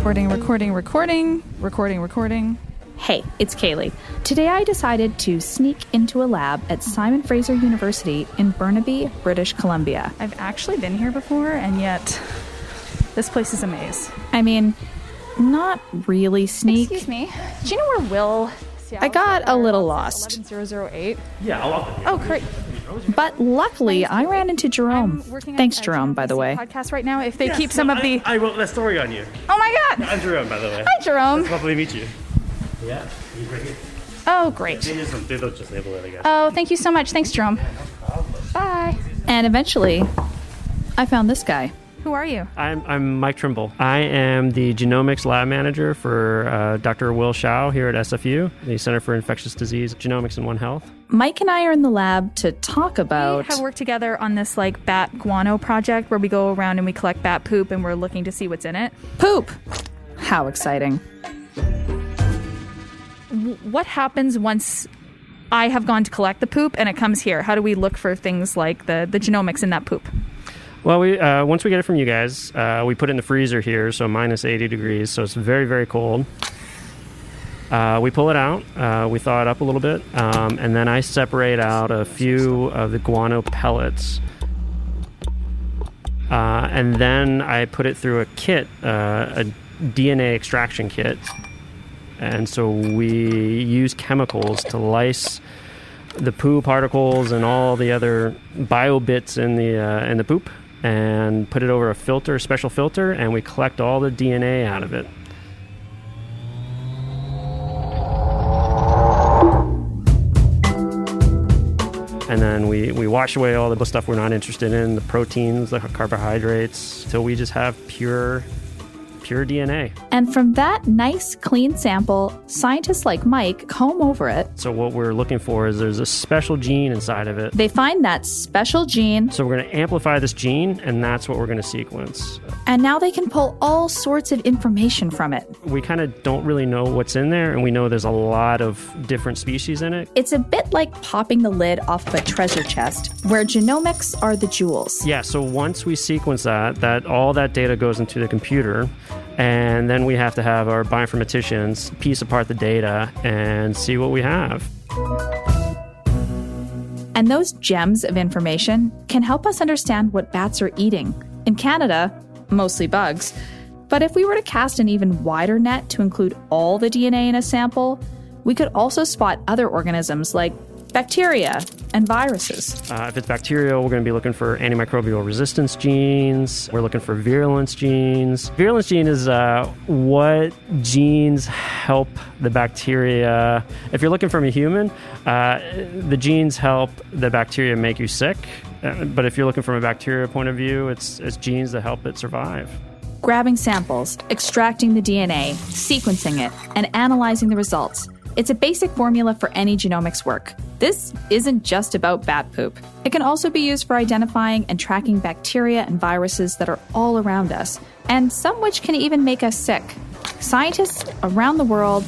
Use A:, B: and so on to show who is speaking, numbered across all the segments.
A: Recording, recording, recording, recording, recording.
B: Hey, it's Kaylee. Today I decided to sneak into a lab at Simon Fraser University in Burnaby, British Columbia.
A: I've actually been here before, and yet this place is a maze.
B: I mean, not really sneak.
A: Excuse me. Do you know where Will?
B: I got a little lost.
A: 11008.
C: Yeah, I'll walk you.
A: Oh, great.
B: But luckily, I ran into Jerome.
A: I'm working on
B: Thanks, Jerome, by the way.
A: Podcast right now. If they
C: Yes,
A: keep some
C: no,
A: of the.
C: I, I wrote that story on you.
A: Oh my God!
C: I'm Jerome, by the way.
A: Hi, Jerome.
C: Lovely to meet you. Yeah, he's right here.
A: Oh, great.
C: They just, they don't just label it, I guess.
A: Oh, thank you so much. Thanks, Jerome. Bye.
B: And eventually, I found this guy.
A: Who are you?
C: I'm, I'm Mike Trimble. I am the genomics lab manager for uh, Dr. Will Shao here at SFU, the Center for Infectious Disease Genomics and One Health.
B: Mike and I are in the lab to talk about.
A: We have worked together on this like bat guano project where we go around and we collect bat poop and we're looking to see what's in it.
B: poop. How exciting.
A: What happens once I have gone to collect the poop and it comes here? How do we look for things like the, the genomics in that poop?
C: Well, we uh, once we get it from you guys, uh, we put it in the freezer here, so minus 80 degrees, so it's very, very cold. Uh, we pull it out, uh, we thaw it up a little bit, um, and then I separate out a few of the guano pellets. Uh, and then I put it through a kit, uh, a DNA extraction kit. And so we use chemicals to lyse the poo particles and all the other bio bits in the uh, in the poop, and put it over a filter, special filter, and we collect all the DNA out of it. And then we, we wash away all the stuff we're not interested in, the proteins, the carbohydrates, till we just have pure pure DNA.
B: And from that nice, clean sample, scientists like Mike comb over it.
C: So what we're looking for is there's a special gene inside of it.
B: They find that special gene,
C: So we're going to amplify this gene, and that's what we're going to sequence.
B: and now they can pull all sorts of information from it.
C: We kind of don't really know what's in there, and we know there's a lot of different species in it.
B: It's a bit like popping the lid off of a treasure chest, where genomics are the jewels.
C: Yeah, so once we sequence that, that all that data goes into the computer, and then we have to have our bioinformaticians piece apart the data and see what we have.
B: And those gems of information can help us understand what bats are eating. In Canada, mostly bugs. But if we were to cast an even wider net to include all the DNA in a sample, we could also spot other organisms like bacteria and viruses.
C: Uh, if it's bacterial, we're going to be looking for antimicrobial resistance genes. We're looking for virulence genes. Virulence gene is uh, what genes help the bacteria. If you're looking from a human, uh, the genes help the bacteria make you sick. Uh, but if you're looking from a bacteria point of view, it's, it's genes that help it survive.
B: Grabbing samples, extracting the DNA, sequencing it, and analyzing the results. It's a basic formula for any genomics work. This isn't just about bat poop. It can also be used for identifying and tracking bacteria and viruses that are all around us, and some which can even make us sick. Scientists around the world,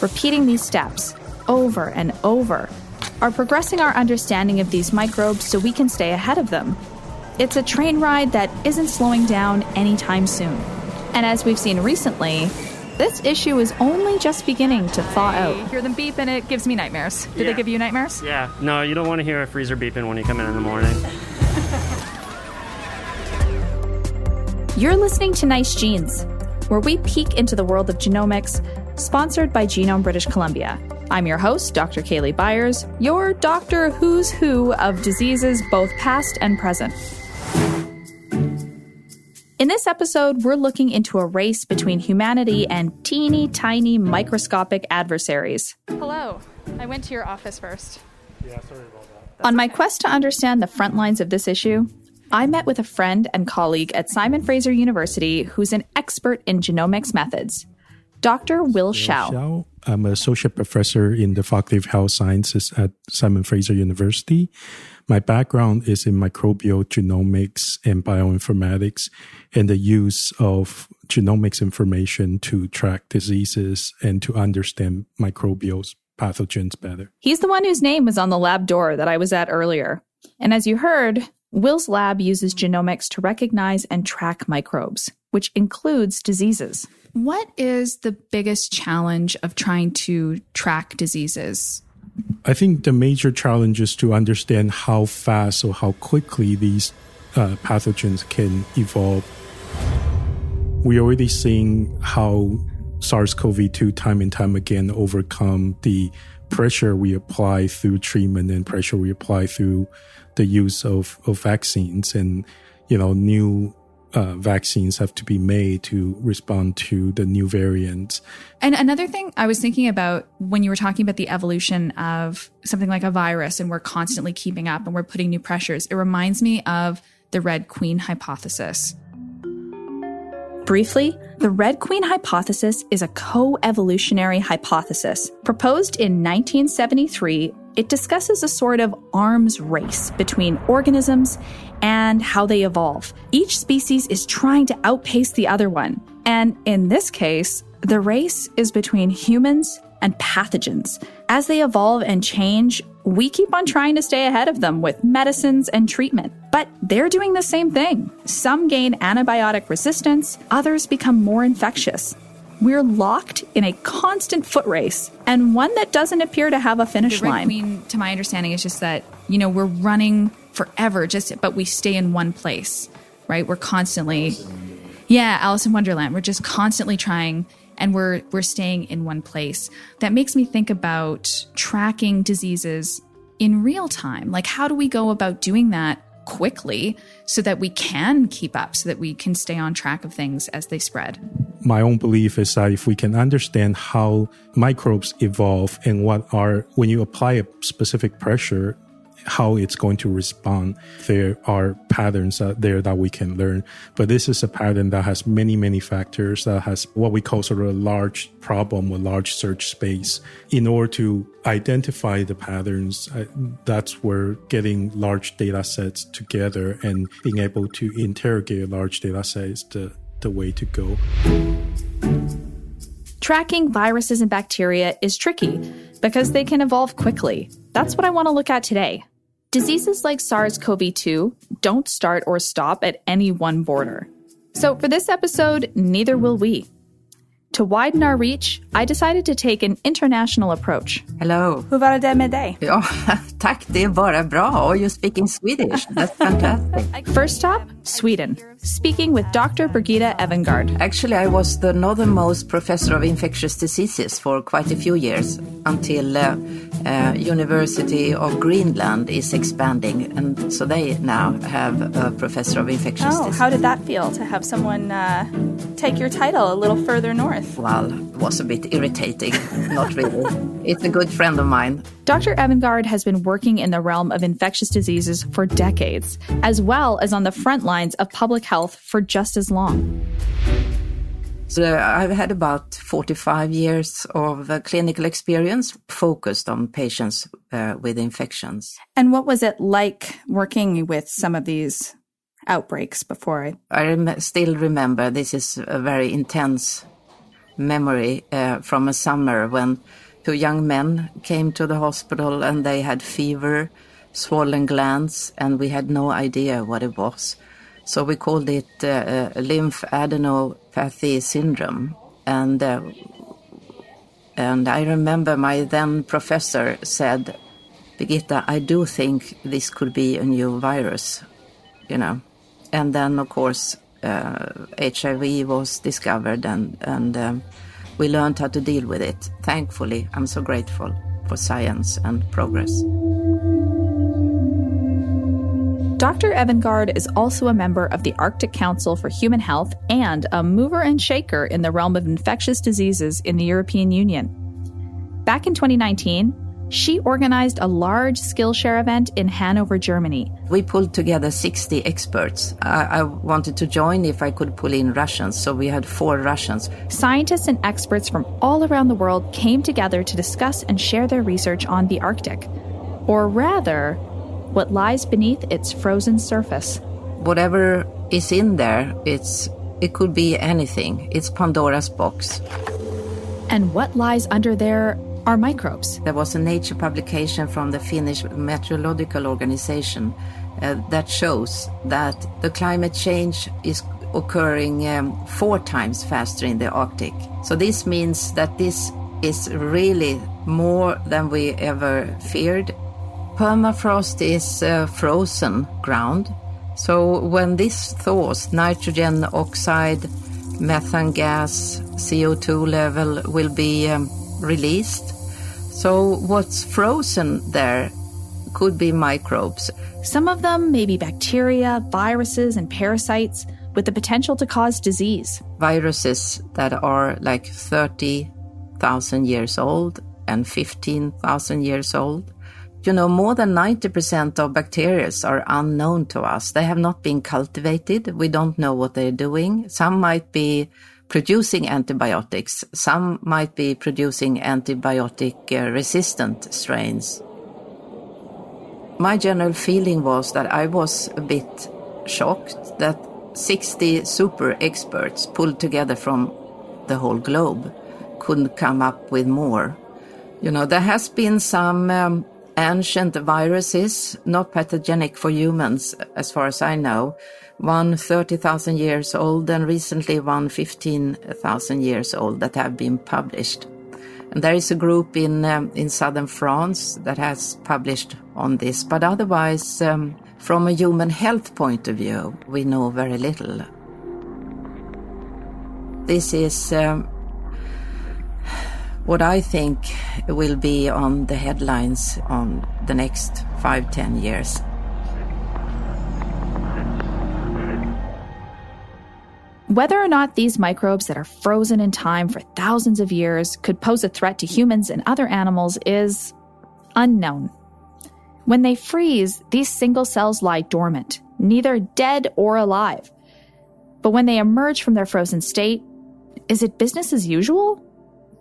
B: repeating these steps over and over, are progressing our understanding of these microbes so we can stay ahead of them. It's a train ride that isn't slowing down anytime soon. And as we've seen recently, this issue is only just beginning to thaw out.
A: I
B: out.
A: hear them beep and it gives me nightmares. Do
C: Yeah.
A: they give you nightmares?
C: Yeah, no, you don't want to hear a freezer beeping when you come in in the morning.
B: You're listening to Nice Genes, where we peek into the world of genomics, sponsored by Genome British Columbia. I'm your host, Dr. Kaylee Byers, your doctor who's who of diseases both past and present. In this episode, we're looking into a race between humanity and teeny tiny microscopic adversaries.
A: Hello. I went to your office first. Yeah, sorry about that.
B: On my quest to understand the front lines of this issue, I met with a friend and colleague at Simon Fraser University who's an expert in genomics methods, Dr. Will Shao.
D: Xiao. I'm an associate professor in the Faculty of Health Sciences at Simon Fraser University. My background is in microbial genomics and bioinformatics and the use of genomics information to track diseases and to understand microbial pathogens better.
B: He's the one whose name was on the lab door that I was at earlier. And as you heard, Will's lab uses genomics to recognize and track microbes. which includes diseases.
A: What is the biggest challenge of trying to track diseases?
D: I think the major challenge is to understand how fast or how quickly these uh, pathogens can evolve. We're already seeing how SARS-CoV-2 time and time again overcome the pressure we apply through treatment and pressure we apply through the use of, of vaccines and you know new uh, vaccines have to be made to respond to the new variants.
A: And another thing I was thinking about when you were talking about the evolution of something like a virus and we're constantly keeping up and we're putting new pressures, it reminds me of the Red Queen hypothesis.
B: Briefly, the Red Queen hypothesis is a co evolutionary hypothesis. Proposed in 1973, it discusses a sort of arms race between organisms and how they evolve. Each species is trying to outpace the other one. And in this case, the race is between humans and pathogens. As they evolve and change, we keep on trying to stay ahead of them with medicines and treatment. But they're doing the same thing. Some gain antibiotic resistance, others become more infectious. We're locked in a constant foot race and one that doesn't appear to have a finish
A: the Red
B: line.
A: Queen, to my understanding, is just that, you know, we're running forever, just but we stay in one place, right? We're constantly Yeah, Alice in Wonderland. We're just constantly trying and we're we're staying in one place. That makes me think about tracking diseases in real time. Like how do we go about doing that quickly so that we can keep up, so that we can stay on track of things as they spread?
D: my own belief is that if we can understand how microbes evolve and what are when you apply a specific pressure how it's going to respond there are patterns out there that we can learn but this is a pattern that has many many factors that has what we call sort of a large problem with large search space in order to identify the patterns uh, that's where getting large data sets together and being able to interrogate large data sets the the way to go.
B: Tracking viruses and bacteria is tricky because they can evolve quickly. That's what I want to look at today. Diseases like SARS CoV 2 don't start or stop at any one border. So, for this episode, neither will we. To widen our reach, I decided to take an international approach.
E: Hello.
A: Hur var det med dig?
E: Ja, tack, det är bara bra. Oh, you're speaking Swedish. That's fantastic.
B: First stop, Sweden. Speaking with Dr. Birgitta Evengard.
E: Actually, I was the northernmost professor of infectious diseases for quite a few years until uh, uh, University of Greenland is expanding, and so they now have a professor of infectious
A: Oh,
E: diseases.
A: how did that feel to have someone uh, take your title a little further north?
E: Well, it was a bit irritating. Not really. It's a good friend of mine.
B: Dr. Evangard has been working in the realm of infectious diseases for decades, as well as on the front lines of public health for just as long.
E: So I've had about 45 years of uh, clinical experience focused on patients uh, with infections.
A: And what was it like working with some of these outbreaks before? I-
E: I rem- still remember this is a very intense memory uh, from a summer when two young men came to the hospital and they had fever, swollen glands, and we had no idea what it was. So we called it uh, uh, lymphadenopathy syndrome. And uh, and I remember my then professor said, Birgitta, I do think this could be a new virus, you know. And then, of course, HIV was discovered, and and um, we learned how to deal with it. Thankfully, I'm so grateful for science and progress.
B: Dr. Evangard is also a member of the Arctic Council for Human Health and a mover and shaker in the realm of infectious diseases in the European Union. Back in 2019, she organized a large Skillshare event in Hanover, Germany.
E: We pulled together 60 experts. I, I wanted to join if I could pull in Russians, so we had four Russians.
B: Scientists and experts from all around the world came together to discuss and share their research on the Arctic. Or rather, what lies beneath its frozen surface.
E: Whatever is in there, it's it could be anything. It's Pandora's box.
B: And what lies under there are microbes.
E: There was a Nature publication from the Finnish Meteorological Organization uh, that shows that the climate change is occurring um, four times faster in the Arctic. So this means that this is really more than we ever feared. Permafrost is uh, frozen ground. So when this thaws, nitrogen oxide, methane gas, CO2 level will be um, released. So what's frozen there could be microbes.
B: Some of them may be bacteria, viruses, and parasites with the potential to cause disease.
E: Viruses that are like 30,000 years old and 15,000 years old. You know, more than 90% of bacteria are unknown to us. They have not been cultivated. We don't know what they're doing. Some might be producing antibiotics. Some might be producing antibiotic uh, resistant strains. My general feeling was that I was a bit shocked that 60 super experts pulled together from the whole globe couldn't come up with more. You know, there has been some um, ancient viruses, not pathogenic for humans, as far as I know. One 30,000 years old and recently one 15,000 years old that have been published. And there is a group in um, in southern France that has published on this, but otherwise, um, from a human health point of view, we know very little. This is um, what I think will be on the headlines on the next five, ten years.
B: Whether or not these microbes that are frozen in time for thousands of years could pose a threat to humans and other animals is unknown. When they freeze, these single cells lie dormant, neither dead or alive. But when they emerge from their frozen state, is it business as usual?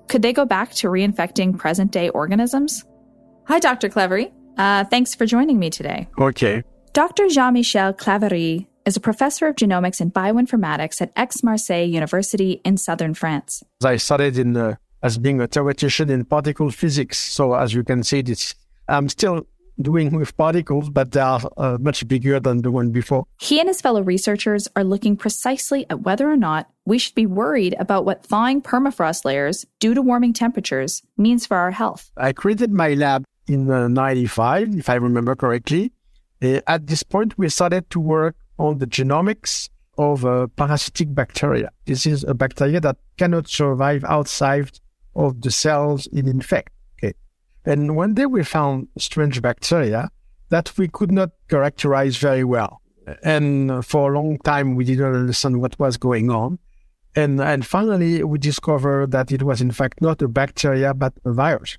B: Could they go back to reinfecting present day organisms? Hi, Dr. Claverie. Uh, thanks for joining me today.
F: Okay.
B: Dr. Jean Michel Claverie is a professor of genomics and bioinformatics at Aix-Marseille University in southern France.
F: I studied in uh, as being a theoretician in particle physics. So as you can see, this I'm still doing with particles, but they are uh, much bigger than the one before.
B: He and his fellow researchers are looking precisely at whether or not we should be worried about what thawing permafrost layers due to warming temperatures means for our health.
F: I created my lab in uh, 95, if I remember correctly. Uh, at this point, we started to work on the genomics of a parasitic bacteria. This is a bacteria that cannot survive outside of the cells it infects. Okay. And one day we found strange bacteria that we could not characterize very well. And for a long time, we didn't understand what was going on. And, and finally, we discovered that it was in fact not a bacteria, but a virus.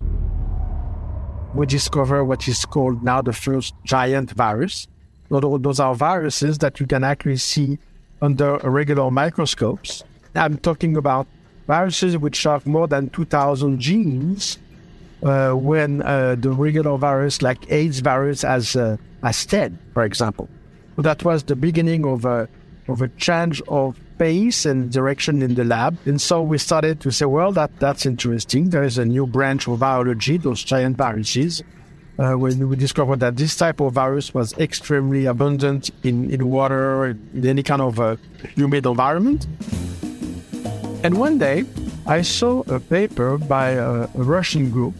F: We discovered what is called now the first giant virus, those are viruses that you can actually see under regular microscopes. I'm talking about viruses which have more than 2,000 genes, uh, when uh, the regular virus, like AIDS virus, has, uh, has 10, for example. So that was the beginning of a, of a change of pace and direction in the lab. And so we started to say, well, that, that's interesting. There is a new branch of biology, those giant viruses uh, when we discovered that this type of virus was extremely abundant in, in water, in any kind of uh, humid environment. And one day, I saw a paper by a, a Russian group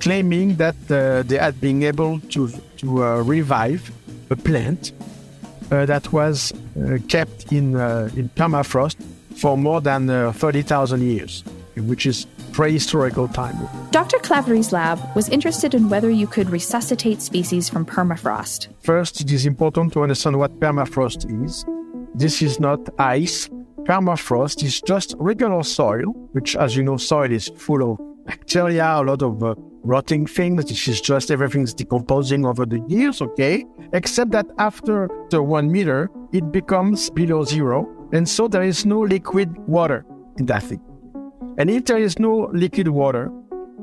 F: claiming that uh, they had been able to, to uh, revive a plant uh, that was uh, kept in, in permafrost for more than 30,000 years, which is prehistorical time.
B: Dr. Clavery's lab was interested in whether you could resuscitate species from permafrost.
F: First, it is important to understand what permafrost is. This is not ice. Permafrost is just regular soil, which, as you know, soil is full of bacteria, a lot of uh, rotting things. This is just everything's decomposing over the years, okay? Except that after the one meter, it becomes below zero. And so there is no liquid water in that thing. And if there is no liquid water,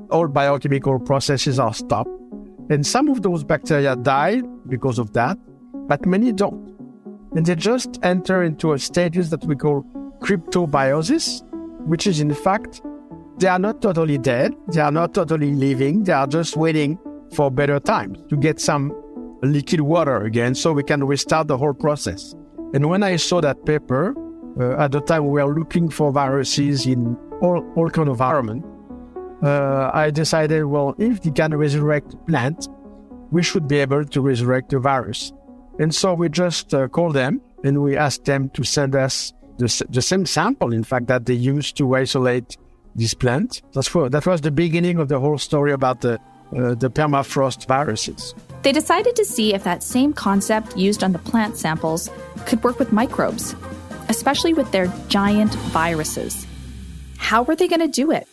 F: all biochemical processes are stopped. And some of those bacteria die because of that, but many don't. And they just enter into a status that we call cryptobiosis, which is in fact, they are not totally dead, they are not totally living, they are just waiting for better times to get some liquid water again so we can restart the whole process. And when I saw that paper, uh, at the time we were looking for viruses in all, all kind of environment, uh, I decided, well, if they can resurrect plant, we should be able to resurrect the virus. And so we just uh, called them and we asked them to send us the, the same sample, in fact, that they used to isolate this plant. That's for, that was the beginning of the whole story about the, uh, the permafrost viruses.
B: They decided to see if that same concept used on the plant samples could work with microbes, especially with their giant viruses. How were they going to do it?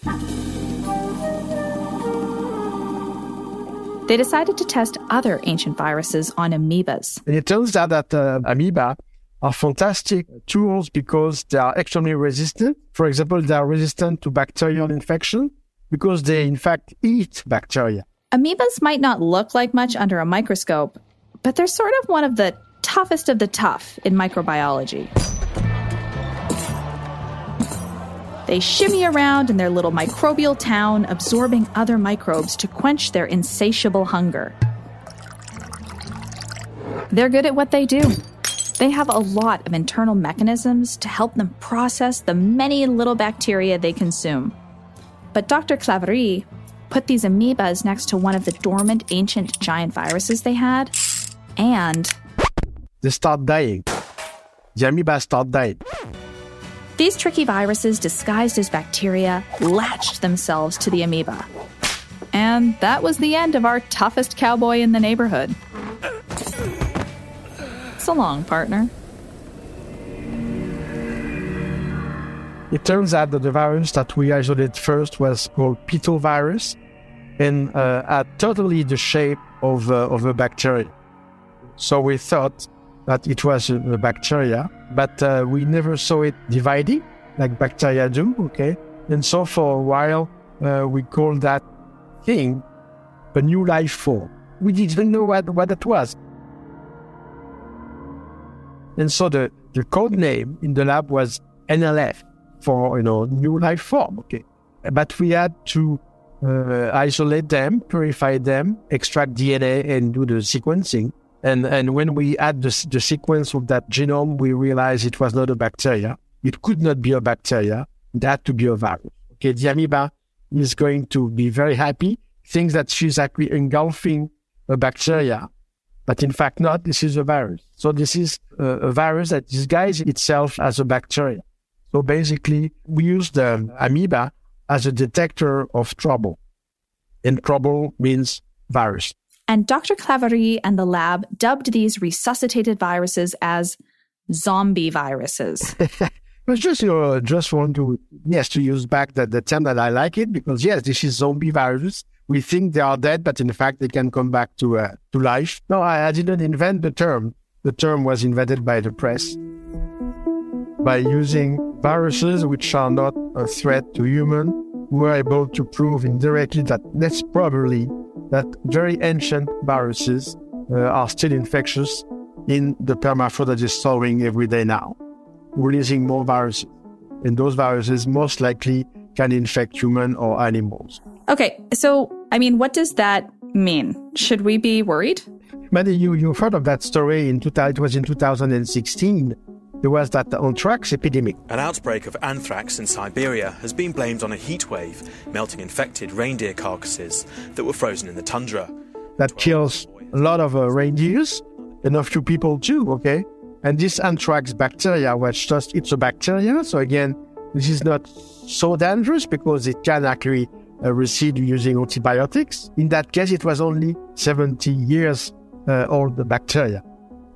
B: They decided to test other ancient viruses on amoebas.
F: And it turns out that uh, amoeba are fantastic tools because they are extremely resistant. For example, they are resistant to bacterial infection because they, in fact, eat bacteria.
B: Amoebas might not look like much under a microscope, but they're sort of one of the toughest of the tough in microbiology. They shimmy around in their little microbial town, absorbing other microbes to quench their insatiable hunger. They're good at what they do. They have a lot of internal mechanisms to help them process the many little bacteria they consume. But Dr. Claverie put these amoebas next to one of the dormant ancient giant viruses they had, and
F: they start dying. The amoeba start dying.
B: These tricky viruses, disguised as bacteria, latched themselves to the amoeba. And that was the end of our toughest cowboy in the neighborhood. So long, partner.
F: It turns out that the virus that we isolated first was called pitovirus and uh, had totally the shape of, uh, of a bacteria. So we thought that it was a, a bacteria, but uh, we never saw it dividing like bacteria do. Okay, and so for a while uh, we called that thing a new life form. We didn't know what what it was, and so the the code name in the lab was NLF for you know new life form. Okay, but we had to uh, isolate them, purify them, extract DNA, and do the sequencing. And, and when we add the, the sequence of that genome, we realized it was not a bacteria. It could not be a bacteria. It had to be a virus. Okay, the amoeba is going to be very happy, thinks that she's actually engulfing a bacteria, but in fact not. This is a virus. So this is a, a virus that disguises itself as a bacteria. So basically, we use the amoeba as a detector of trouble. And trouble means virus.
B: And Dr. Claverie and the lab dubbed these resuscitated viruses as zombie viruses.
F: But just you know, just want to yes to use back the, the term that I like it because yes, this is zombie virus. We think they are dead, but in fact they can come back to uh, to life. No, I, I didn't invent the term. The term was invented by the press by using viruses which are not a threat to human. We were able to prove indirectly that that's probably that very ancient viruses uh, are still infectious in the permafrost that is solving every day now, releasing more viruses. And those viruses most likely can infect human or animals.
B: Okay, so I mean, what does that mean? Should we be worried?
F: Maddie, you, you've heard of that story in 2000, it was in 2016 there was that anthrax epidemic.
G: An outbreak of anthrax in Siberia has been blamed on a heat wave, melting infected reindeer carcasses that were frozen in the tundra.
F: That kills a lot of uh, reindeers and a few people too, okay? And this anthrax bacteria was just, it's a bacteria. So again, this is not so dangerous because it can actually uh, recede using antibiotics. In that case, it was only 70 years uh, old bacteria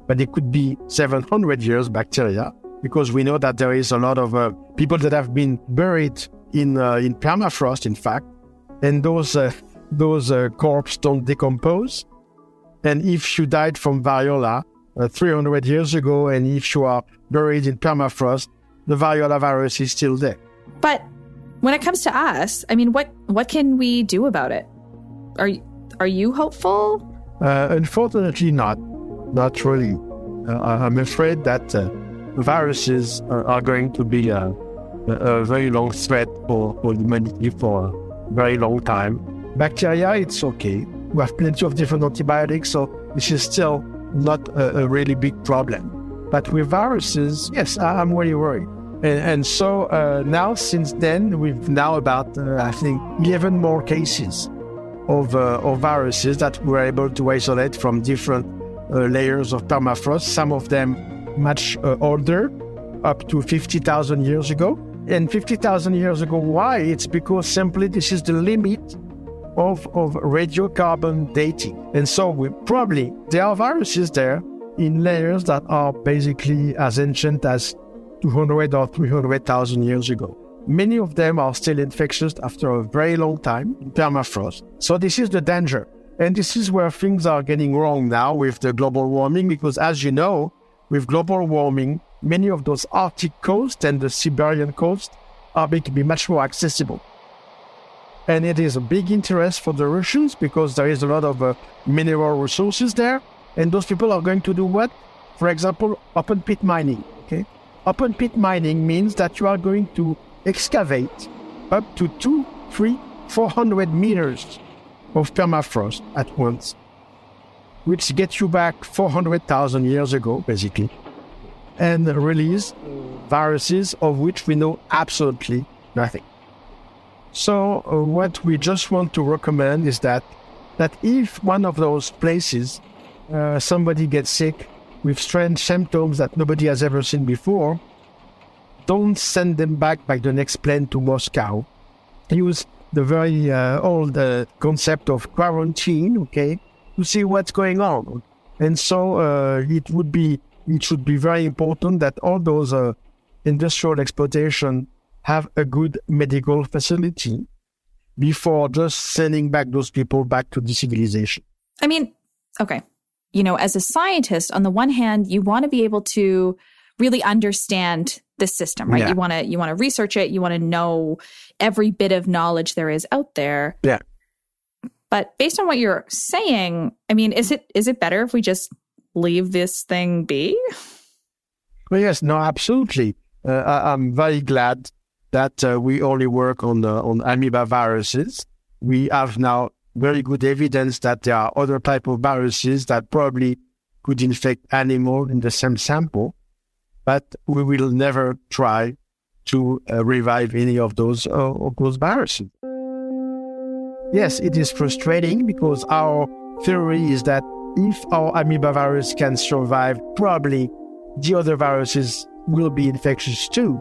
F: but it could be 700 years bacteria because we know that there is a lot of uh, people that have been buried in uh, in permafrost, in fact, and those uh, those uh, corpses don't decompose. And if you died from variola uh, 300 years ago, and if you are buried in permafrost, the variola virus is still there.
B: But when it comes to us, I mean, what what can we do about it? Are are you hopeful?
F: Uh, unfortunately, not not really. Uh, I'm afraid that uh, viruses are, going to be a, a, very long threat for, for humanity for a very long time. Bacteria, it's okay. We have plenty of different antibiotics, so this is still not a, a really big problem. But with viruses, yes, I, am really worried. And, and so uh, now, since then, we've now about, uh, I think, 11 more cases of, uh, of viruses that we're able to isolate from different layers of permafrost, some of them much uh, older, up to 50,000 years ago. And 50,000 years ago, why? It's because simply this is the limit of, of radiocarbon dating. And so we probably, there are viruses there in layers that are basically as ancient as 200 or 300,000 years ago. Many of them are still infectious after a very long time permafrost. So this is the danger. And this is where things are getting wrong now with the global warming, because as you know, with global warming, many of those Arctic coasts and the Siberian coast are going to be much more accessible. And it is a big interest for the Russians because there is a lot of uh, mineral resources there. And those people are going to do what? For example, open pit mining. Okay, open pit mining means that you are going to excavate up to two, three, four hundred meters of permafrost at once, which gets you back 400,000 years ago, basically, and release viruses of which we know absolutely nothing. So, uh, what we just want to recommend is that that if one of those places uh, somebody gets sick with strange symptoms that nobody has ever seen before, don't send them back by the next plane to Moscow. Use the very uh, old uh, concept of quarantine, okay, to see what's going on. And so uh, it would be, it should be very important that all those uh, industrial exploitation have a good medical facility before just sending back those people back to the civilization.
B: I mean, okay. You know, as a scientist, on the one hand, you want to be able to really understand the system, right? Yeah. You want to you want to research it, you want to know every bit of knowledge there is out there.
F: Yeah.
B: But based on what you're saying, I mean, is it is it better if we just leave this thing be?
F: Well, yes, no, absolutely. Uh, I, am very glad that uh, we only work on the, on amoeba viruses. We have now very good evidence that there are other type of viruses that probably could infect animal in the same sample but we will never try to uh, revive any of those uh, of those viruses. Yes, it is frustrating because our theory is that if our amoeba virus can survive, probably the other viruses will be infectious too.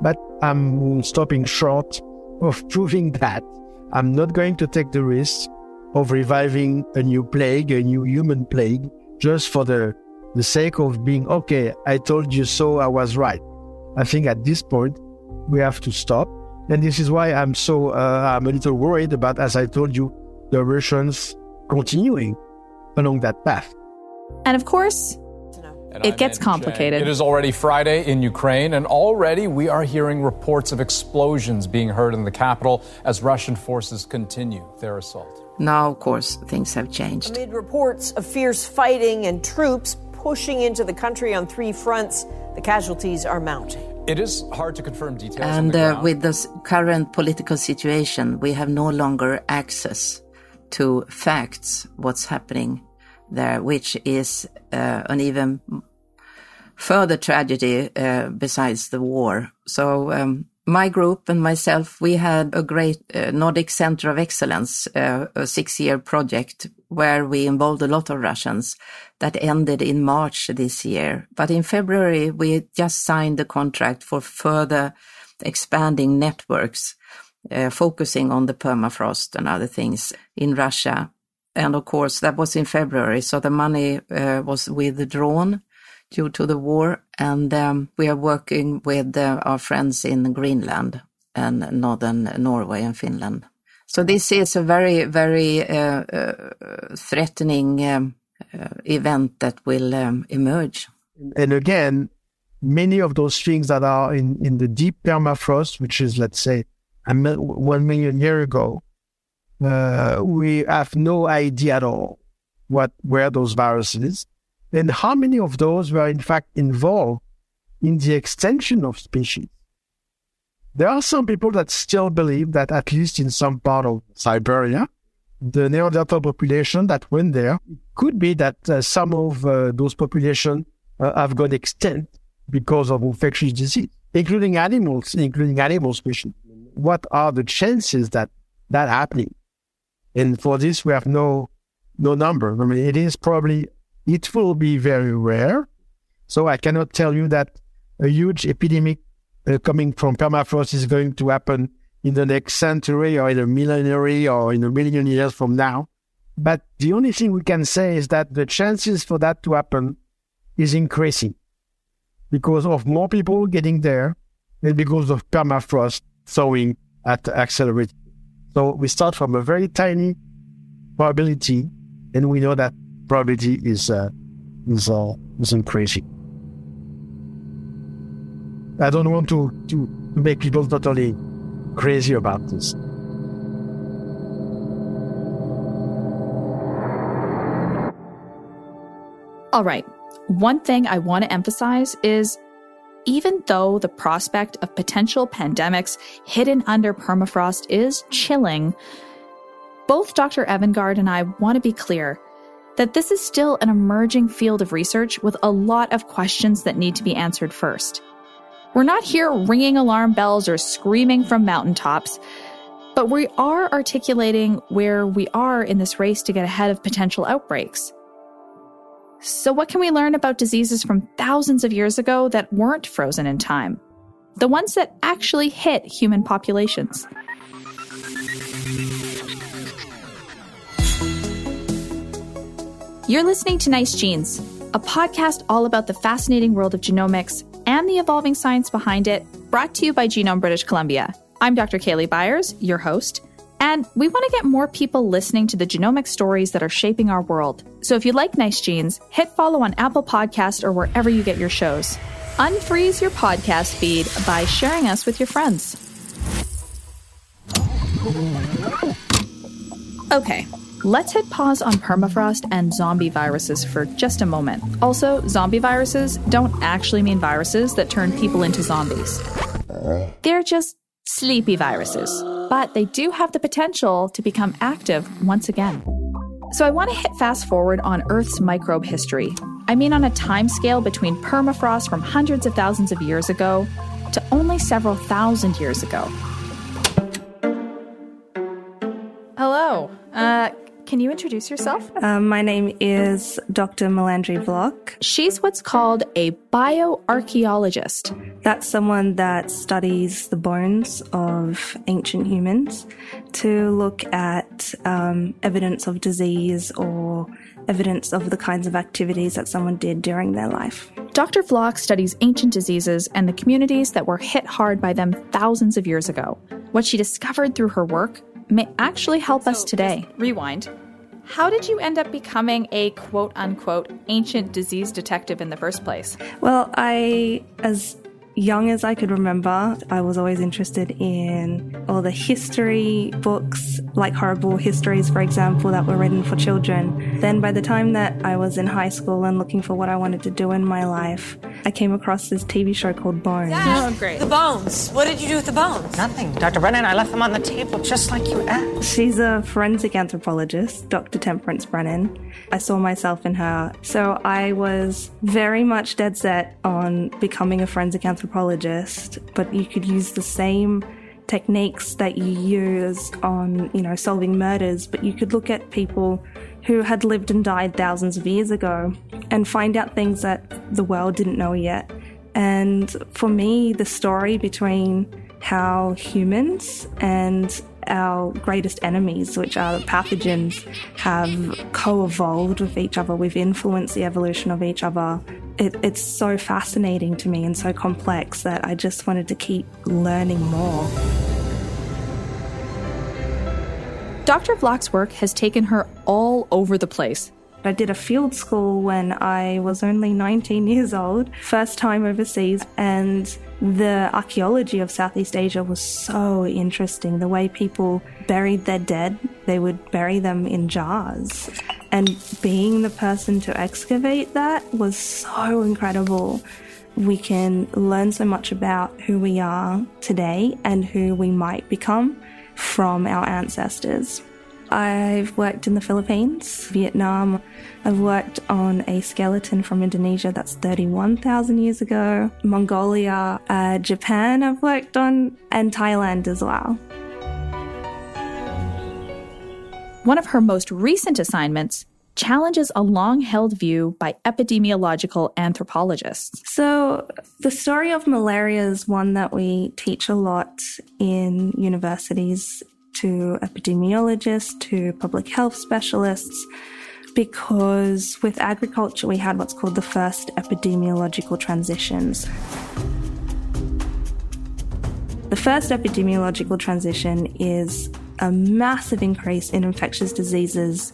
F: But I'm stopping short of proving that. I'm not going to take the risk of reviving a new plague, a new human plague, just for the the sake of being, okay, I told you so, I was right. I think at this point, we have to stop. And this is why I'm so, uh, I'm a little worried about, as I told you, the Russians continuing along that path.
B: And of course, and it I'm gets complicated.
H: It is already Friday in Ukraine, and already we are hearing reports of explosions being heard in the capital as Russian forces continue their assault.
E: Now, of course, things have changed.
I: Amid reports of fierce fighting and troops pushing into the country on three fronts. The casualties are mounting.
H: It is hard to confirm details.
E: And uh, with this current political situation, we have no longer access to facts, what's happening there, which is uh, an even further tragedy uh, besides the war. So um, my group and myself, we had a great uh, Nordic Center of Excellence, uh, a six-year project where we involved a lot of Russians that ended in March this year. But in February, we just signed the contract for further expanding networks, uh, focusing on the permafrost and other things in Russia. And of course, that was in February. So the money uh, was withdrawn due to the war. And um, we are working with uh, our friends in Greenland and northern Norway and Finland. So this is a very, very uh, uh, threatening um, event that will um, emerge.
F: And again, many of those things that are in, in the deep permafrost, which is, let's say, one million year ago, uh, we have no idea at all what where those viruses and how many of those were in fact involved in the extension of species. There are some people that still believe that at least in some part of Siberia, the Neanderthal population that went there, it could be that uh, some of uh, those population uh, have gone extinct because of infectious disease, including animals, including animal species. What are the chances that that happening? And for this, we have no no number. I mean, it is probably it will be very rare. So I cannot tell you that a huge epidemic uh, coming from permafrost is going to happen in the next century or in a millenary or in a million years from now. But the only thing we can say is that the chances for that to happen is increasing because of more people getting there and because of permafrost thawing at accelerate. So we start from a very tiny probability and we know that probability is, uh, is, uh, is increasing. I don't want to, to make people totally crazy about this.
B: All right. One thing I want to emphasize is even though the prospect of potential pandemics hidden under permafrost is chilling, both Dr. Evangard and I want to be clear that this is still an emerging field of research with a lot of questions that need to be answered first. We're not here ringing alarm bells or screaming from mountaintops, but we are articulating where we are in this race to get ahead of potential outbreaks. So, what can we learn about diseases from thousands of years ago that weren't frozen in time? The ones that actually hit human populations. You're listening to Nice Genes, a podcast all about the fascinating world of genomics and the evolving science behind it, brought to you by Genome British Columbia. I'm Dr. Kaylee Byers, your host, and we want to get more people listening to the genomic stories that are shaping our world. So if you like Nice Genes, hit follow on Apple Podcast or wherever you get your shows. Unfreeze your podcast feed by sharing us with your friends. Okay, Let's hit pause on permafrost and zombie viruses for just a moment. Also, zombie viruses don't actually mean viruses that turn people into zombies. They're just sleepy viruses, but they do have the potential to become active once again. So I want to hit fast forward on Earth's microbe history. I mean, on a time scale between permafrost from hundreds of thousands of years ago to only several thousand years ago. Hello. Uh, can you introduce yourself?
J: Um, my name is Dr. Melandri Vlok.
B: She's what's called a bioarchaeologist.
J: That's someone that studies the bones of ancient humans to look at um, evidence of disease or evidence of the kinds of activities that someone did during their life.
B: Dr. Vlok studies ancient diseases and the communities that were hit hard by them thousands of years ago. What she discovered through her work may actually help so, us today. Rewind. How did you end up becoming a quote unquote ancient disease detective in the first place?
J: Well, I, as young as I could remember, I was always interested in all the history books, like horrible histories, for example, that were written for children. Then by the time that I was in high school and looking for what I wanted to do in my life, I came across this TV show called Bones.
I: Dad, oh, great. The bones. What did you do with the bones?
K: Nothing. Dr. Brennan, I left them on the table just like you asked.
J: She's a forensic anthropologist, Dr. Temperance Brennan. I saw myself in her. So I was very much dead set on becoming a forensic anthropologist anthropologist, but you could use the same techniques that you use on, you know, solving murders, but you could look at people who had lived and died thousands of years ago and find out things that the world didn't know yet. And for me, the story between how humans and our greatest enemies, which are pathogens, have co evolved with each other. We've influenced the evolution of each other it, it's so fascinating to me and so complex that I just wanted to keep learning more.
B: Dr. Vlok's work has taken her all over the place.
J: I did a field school when I was only 19 years old, first time overseas, and the archaeology of Southeast Asia was so interesting. The way people buried their dead, they would bury them in jars. And being the person to excavate that was so incredible. We can learn so much about who we are today and who we might become from our ancestors. I've worked in the Philippines, Vietnam. I've worked on a skeleton from Indonesia that's 31,000 years ago, Mongolia, uh, Japan, I've worked on, and Thailand as well.
B: One of her most recent assignments challenges a long held view by epidemiological anthropologists.
J: So, the story of malaria is one that we teach a lot in universities to epidemiologists, to public health specialists, because with agriculture, we had what's called the first epidemiological transitions. The first epidemiological transition is a massive increase in infectious diseases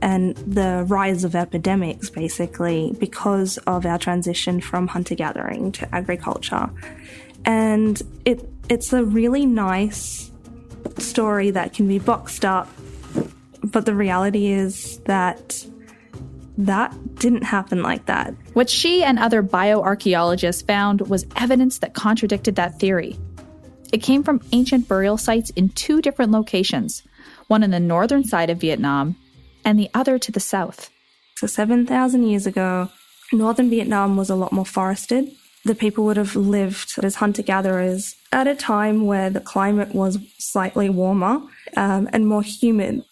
J: and the rise of epidemics, basically, because of our transition from hunter gathering to agriculture. And it, it's a really nice story that can be boxed up, but the reality is that that didn't happen like that.
B: What she and other bioarchaeologists found was evidence that contradicted that theory. It came from ancient burial sites in two different locations, one in the northern side of Vietnam and the other to the south.
J: So, 7,000 years ago, northern Vietnam was a lot more forested. The people would have lived as hunter gatherers at a time where the climate was slightly warmer um, and more humid.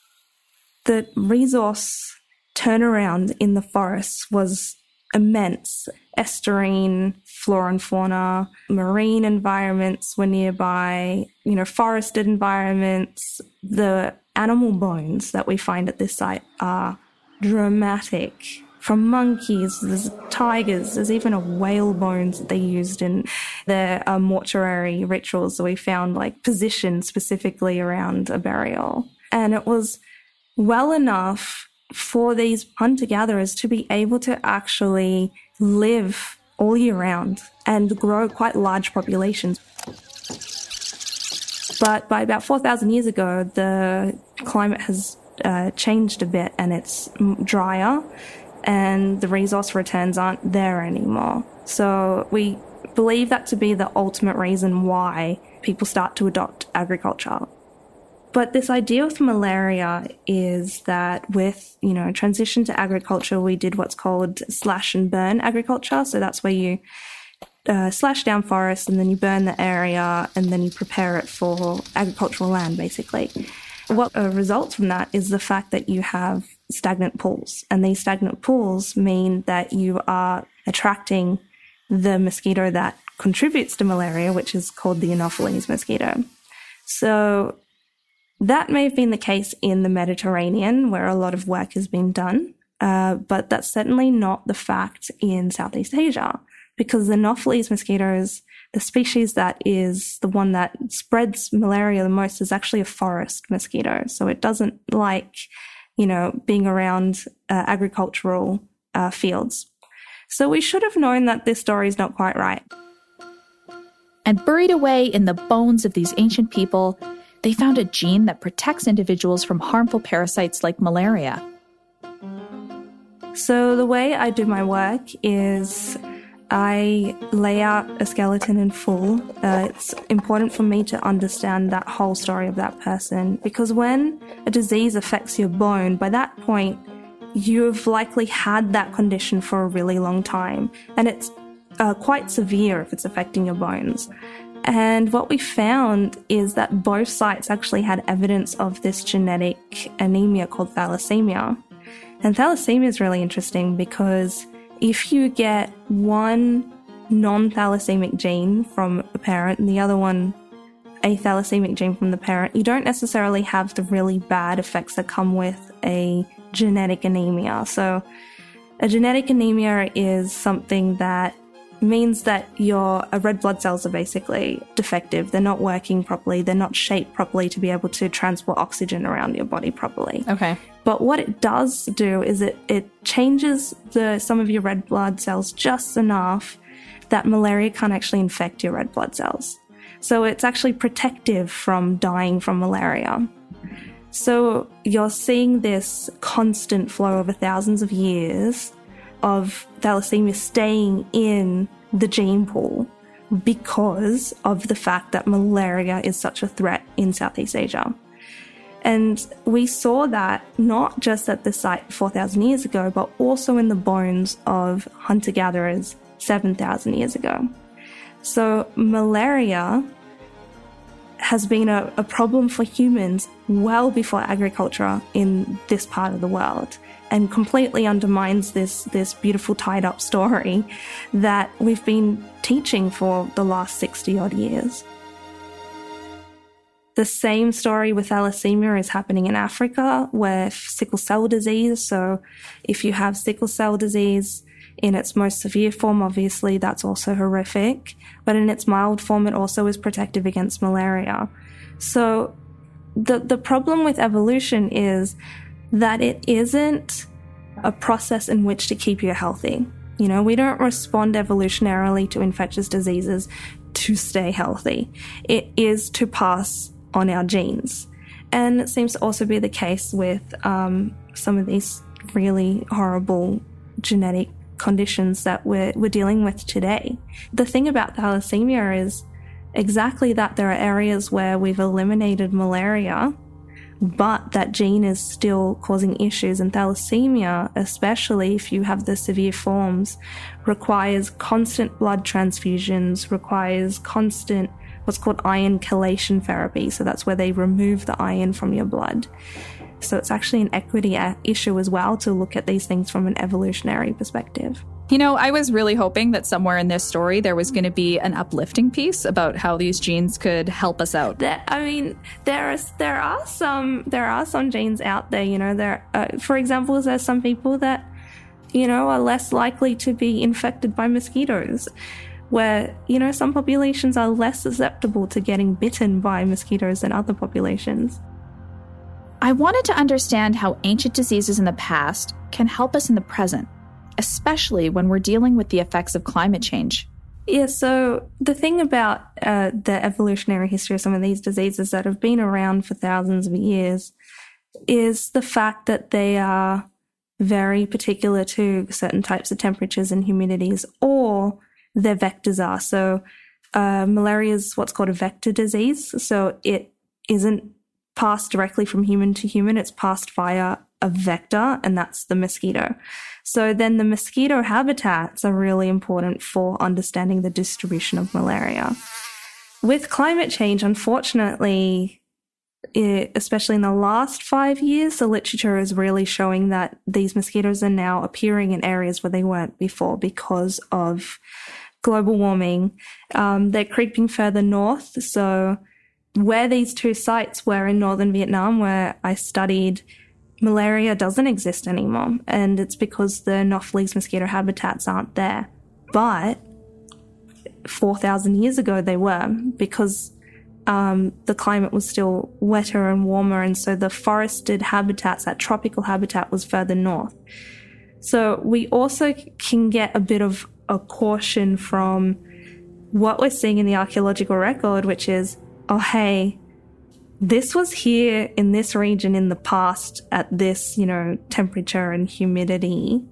J: The resource turnaround in the forests was immense. Estuarine, flora and fauna, marine environments were nearby, you know, forested environments. The animal bones that we find at this site are dramatic. From monkeys, there's tigers, there's even a whale bones that they used in their uh, mortuary rituals that we found like positioned specifically around a burial. And it was well enough for these hunter gatherers to be able to actually live all year round and grow quite large populations. But by about 4,000 years ago, the climate has uh, changed a bit and it's drier and the resource returns aren't there anymore. So we believe that to be the ultimate reason why people start to adopt agriculture. But this idea with malaria is that with, you know, transition to agriculture, we did what's called slash and burn agriculture. So that's where you uh, slash down forests and then you burn the area and then you prepare it for agricultural land, basically. What uh, results from that is the fact that you have stagnant pools. And these stagnant pools mean that you are attracting the mosquito that contributes to malaria, which is called the Anopheles mosquito. So that may have been the case in the Mediterranean, where a lot of work has been done, uh, but that's certainly not the fact in Southeast Asia because the Anopheles mosquitoes, the species that is the one that spreads malaria the most is actually a forest mosquito. So it doesn't like, you know, being around uh, agricultural uh, fields. So we should have known that this story is not quite right.
B: And buried away in the bones of these ancient people, they found a gene that protects individuals from harmful parasites like malaria.
J: So the way I do my work is I lay out a skeleton in full. Uh, it's important for me to understand that whole story of that person because when a disease affects your bone, by that point, you've likely had that condition for a really long time and it's uh, quite severe if it's affecting your bones. And what we found is that both sites actually had evidence of this genetic anemia called thalassemia. And thalassemia is really interesting because if you get one non thalassemic gene from a parent and the other one a thalassemic gene from the parent, you don't necessarily have the really bad effects that come with a genetic anemia. So, a genetic anemia is something that means that your uh, red blood cells are basically defective. They're not working properly. They're not shaped properly to be able to transport oxygen around your body properly.
B: Okay.
J: But what it does do is it, it changes the some of your red blood cells just enough that malaria can't actually infect your red blood cells. So it's actually protective from dying from malaria. So you're seeing this constant flow over thousands of years of thalassemia staying in the gene pool because of the fact that malaria is such a threat in Southeast Asia. And we saw that not just at the site 4,000 years ago, but also in the bones of hunter gatherers 7,000 years ago. So, malaria has been a, a, problem for humans well before agriculture in this part of the world and completely undermines this, this beautiful tied up story that we've been teaching for the last 60 odd years. The same story with thalassemia is happening in Africa with sickle cell disease. So if you have sickle cell disease in its most severe form, obviously that's also horrific. But in its mild form, it also is protective against malaria. So the, the problem with evolution is that it isn't a process in which to keep you healthy. You know, we don't respond evolutionarily to infectious diseases to stay healthy. It is to pass on our genes. And it seems to also be the case with um, some of these really horrible genetic conditions that we're, we're dealing with today. The thing about thalassemia is exactly that there are areas where we've eliminated malaria, but that gene is still causing issues. And thalassemia, especially if you have the severe forms, requires constant blood transfusions, requires constant what's called iron chelation therapy. So that's where they remove the iron from your blood. So it's actually an equity issue as well to look at these things from an evolutionary perspective.
B: You know, I was really hoping that somewhere in this story there was going to be an uplifting piece about how these genes could help us out.
J: There, I mean, there is there are some there are some genes out there. You know, there uh, for example, there's some people that you know are less likely to be infected by mosquitoes where, you know, some populations are less susceptible to getting bitten by mosquitoes than other populations.
B: I wanted to understand how ancient diseases in the past can help us in the present, especially when we're dealing with the effects of climate change.
J: Yeah, so the thing about uh, the evolutionary history of some of these diseases that have been around for thousands of years is the fact that they are very particular to certain types of temperatures and humidities, or their vectors are. So, uh, malaria is what's called a vector disease. So it isn't passed directly from human to human. It's passed via a vector, and that's the mosquito. So then the mosquito habitats are really important for understanding the distribution of malaria. With climate change, unfortunately, it, especially in the last five years, the literature is really showing that these mosquitoes are now appearing in areas where they weren't before because of global warming. Um, they're creeping further north. So, where these two sites were in northern Vietnam, where I studied, malaria doesn't exist anymore. And it's because the Anopheles mosquito habitats aren't there. But 4,000 years ago, they were because um, the climate was still wetter and warmer. And so the forested habitats, that tropical habitat, was further north. So we also can get a bit of a caution from what we're seeing in the archaeological record, which is, oh, hey, this was here in this region in the past at this, you know, temperature and humidity.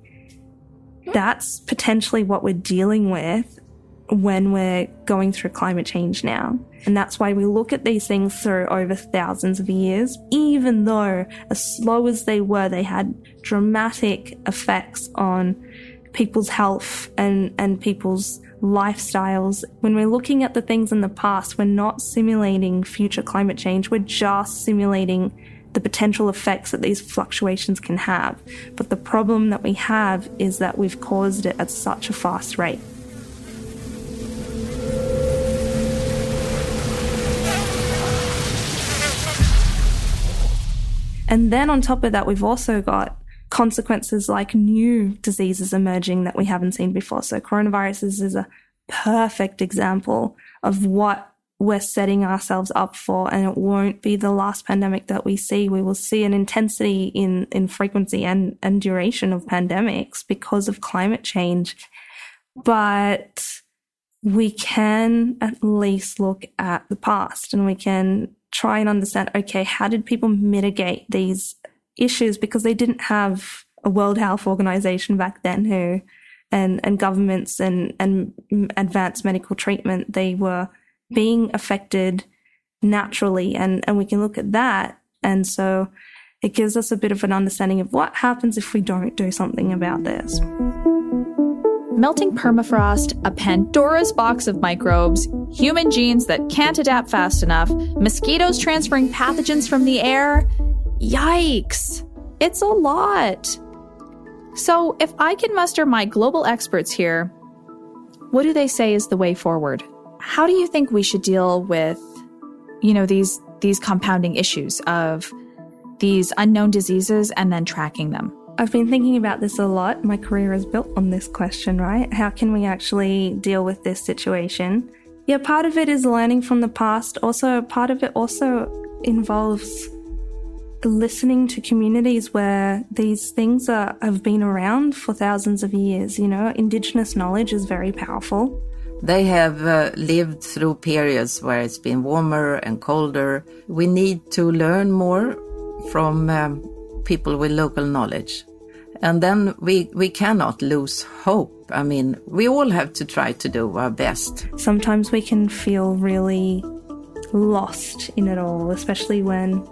J: That's potentially what we're dealing with when we're going through climate change now. And that's why we look at these things through over thousands of years, even though as slow as they were, they had dramatic effects on people's health and, and people's lifestyles. When we're looking at the things in the past, we're not simulating future climate change, we're just simulating the potential effects that these fluctuations can have. But the problem that we have is that we've caused it at such a fast rate. And then on top of that, we've also got consequences like new diseases emerging that we haven't seen before. So coronaviruses is a perfect example of what we're setting ourselves up for and it won't be the last pandemic that we see. We will see an intensity in, in frequency and, and duration of pandemics because of climate change. But we can at least look at the past and we can try and understand, okay, how did people mitigate these issues because they didn't have a World Health Organization back then who and and governments and and advanced medical treatment they were being affected naturally and and we can look at that And so it gives us a bit of an understanding of what happens if we don't do something about this.
B: Melting permafrost, a Pandora's box of microbes, human genes that can't adapt fast enough, mosquitoes transferring pathogens from the air. Yikes! It's a lot. So, if I can muster my global experts here, what do they say is the way forward? How do you think we should deal with, you know, these these compounding issues of these unknown diseases and then tracking them?
J: I've been thinking about this a lot. My career is built on this question, right? How can we actually deal with this situation? Yeah, part of it is learning from the past. Also, part of it also involves listening to communities where these things are, have been around for thousands of years. You know, indigenous knowledge is very powerful.
E: They have uh, lived through periods where it's been warmer and colder. We need to learn more from um, people with local knowledge. And then we, we cannot lose hope. I mean, we all have to try to do our best.
J: Sometimes we can feel really lost in it all, especially when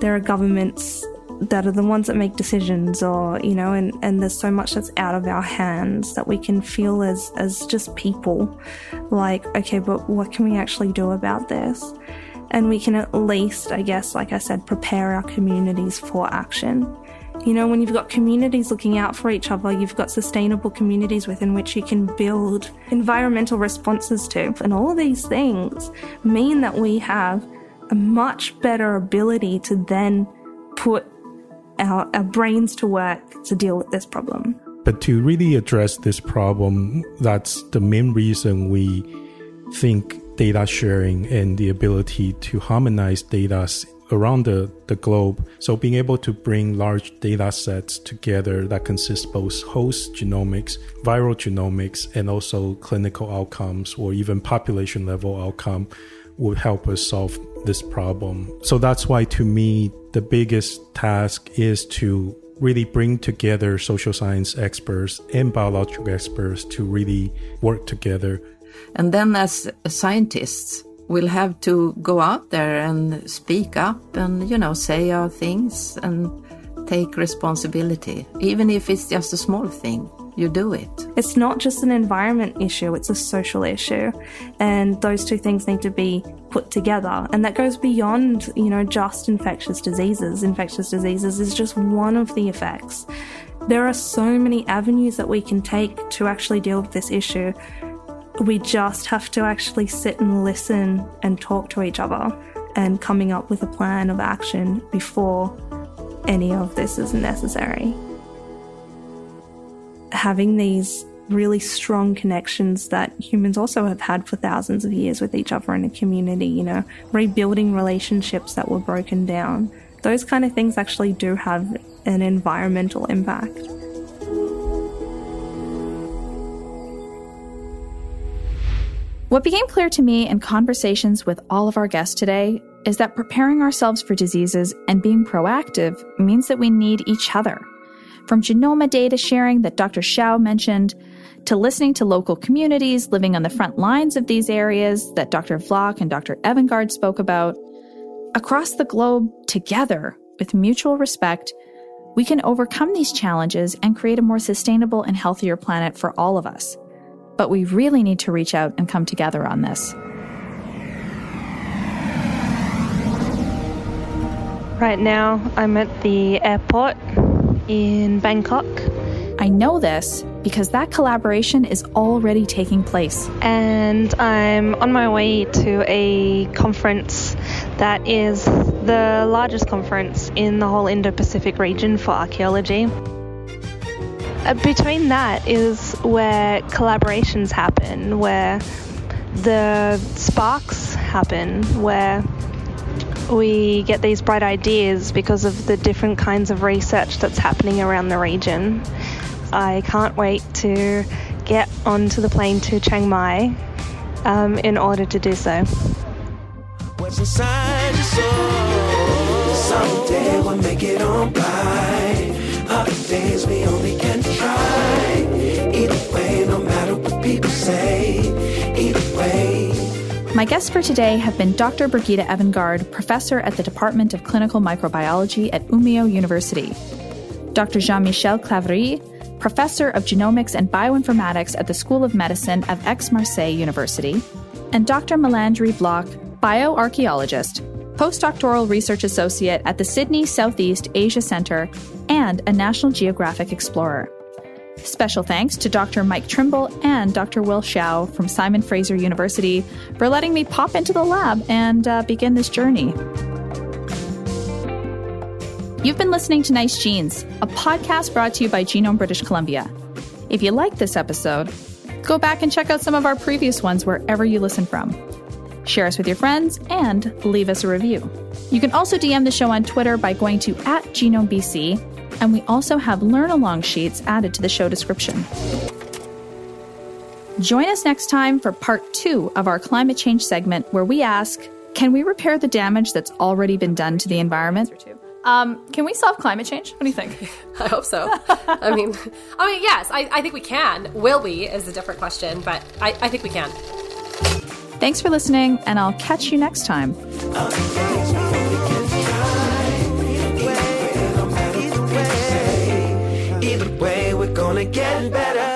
J: there are governments that are the ones that make decisions or you know and, and there's so much that's out of our hands that we can feel as as just people. Like okay but what can we actually do about this? And we can at least i guess like i said prepare our communities for action. You know when you've got communities looking out for each other you've got sustainable communities within which you can build environmental responses to. And all these things mean that we have a much better ability to then put our, our brains to work to deal with this problem.
D: But to really address this problem, that's the main reason we think data sharing and the ability to harmonize data around the, the globe. So being able to bring large data sets together that consist both host genomics, viral genomics, and also clinical outcomes or even population level outcome would help us solve this problem. So that's why, to me, the biggest task is to really bring together social science experts and biological experts to really work together.
E: And then, as scientists, we'll have to go out there and speak up and, you know, say our things and take responsibility, even if it's just a small thing you do it.
J: It's not just an environment issue, it's a social issue. And those two things need to be put together. And that goes beyond, you know, just infectious diseases. Infectious diseases is just one of the effects. There are so many avenues that we can take to actually deal with this issue. We just have to actually sit and listen and talk to each other and coming up with a plan of action before any of this is necessary having these really strong connections that humans also have had for thousands of years with each other in a community, you know, rebuilding relationships that were broken down. Those kind of things actually do have an environmental impact.
B: What became clear to me in conversations with all of our guests today is that preparing ourselves for diseases and being proactive means that we need each other. From genoma data sharing that Dr. Hsiao mentioned, to listening to local communities living on the front lines of these areas that Dr. Vlok and Dr. Evengård spoke about, across the globe, together, with mutual respect, we can overcome these challenges and create a more sustainable and healthier planet for all of us. But we really need to reach out and come together on this.
J: Right now, I'm at the airport in Bangkok.
B: I know this because that collaboration is already taking place.
J: And I'm on my way to a conference that is the largest conference in the whole Indo Pacific region for archaeology. Uh, between that is where collaborations happen, where the sparks happen, where we get these bright ideas because of the different kinds of research that's happening around the region. I can't wait to get onto the plane to Chiang Mai um, in order to do so. What's inside your soul? Someday we'll make it Other days we only can try. Either way, no matter what people say. Either way.
B: My guests for today have been Dr. Birgitta Evengård, professor at the Department of Clinical Microbiology at Umeå University, Dr. Jean Michel Claverie, professor of genomics and bioinformatics at the School of Medicine of Aix-Marseille University, and Dr. Melandri Vlok, bioarchaeologist, postdoctoral research associate at the Sydney Southeast Asia Center, and a National Geographic explorer. Special thanks to Dr. Mike Trimble and Dr. Will Hsiao from Simon Fraser University for letting me pop into the lab and uh, begin this journey. You've been listening to Nice Genes, a podcast brought to you by Genome British Columbia. If you like this episode, go back and check out some of our previous ones wherever you listen from. Share us with your friends and leave us a review. You can also DM the show on Twitter by going to at GenomeBC, and we also have learn along sheets added to the show description. Join us next time for part two of our climate change segment where we ask Can we repair the damage that's already been done to the environment?
A: Um, can we solve climate change? What do you think?
L: I hope so. I mean, I mean, yes, I, I think we can. Will we is a different question, but I, I think we can.
B: Thanks for listening, and I'll catch you next time.
M: Gonna get better.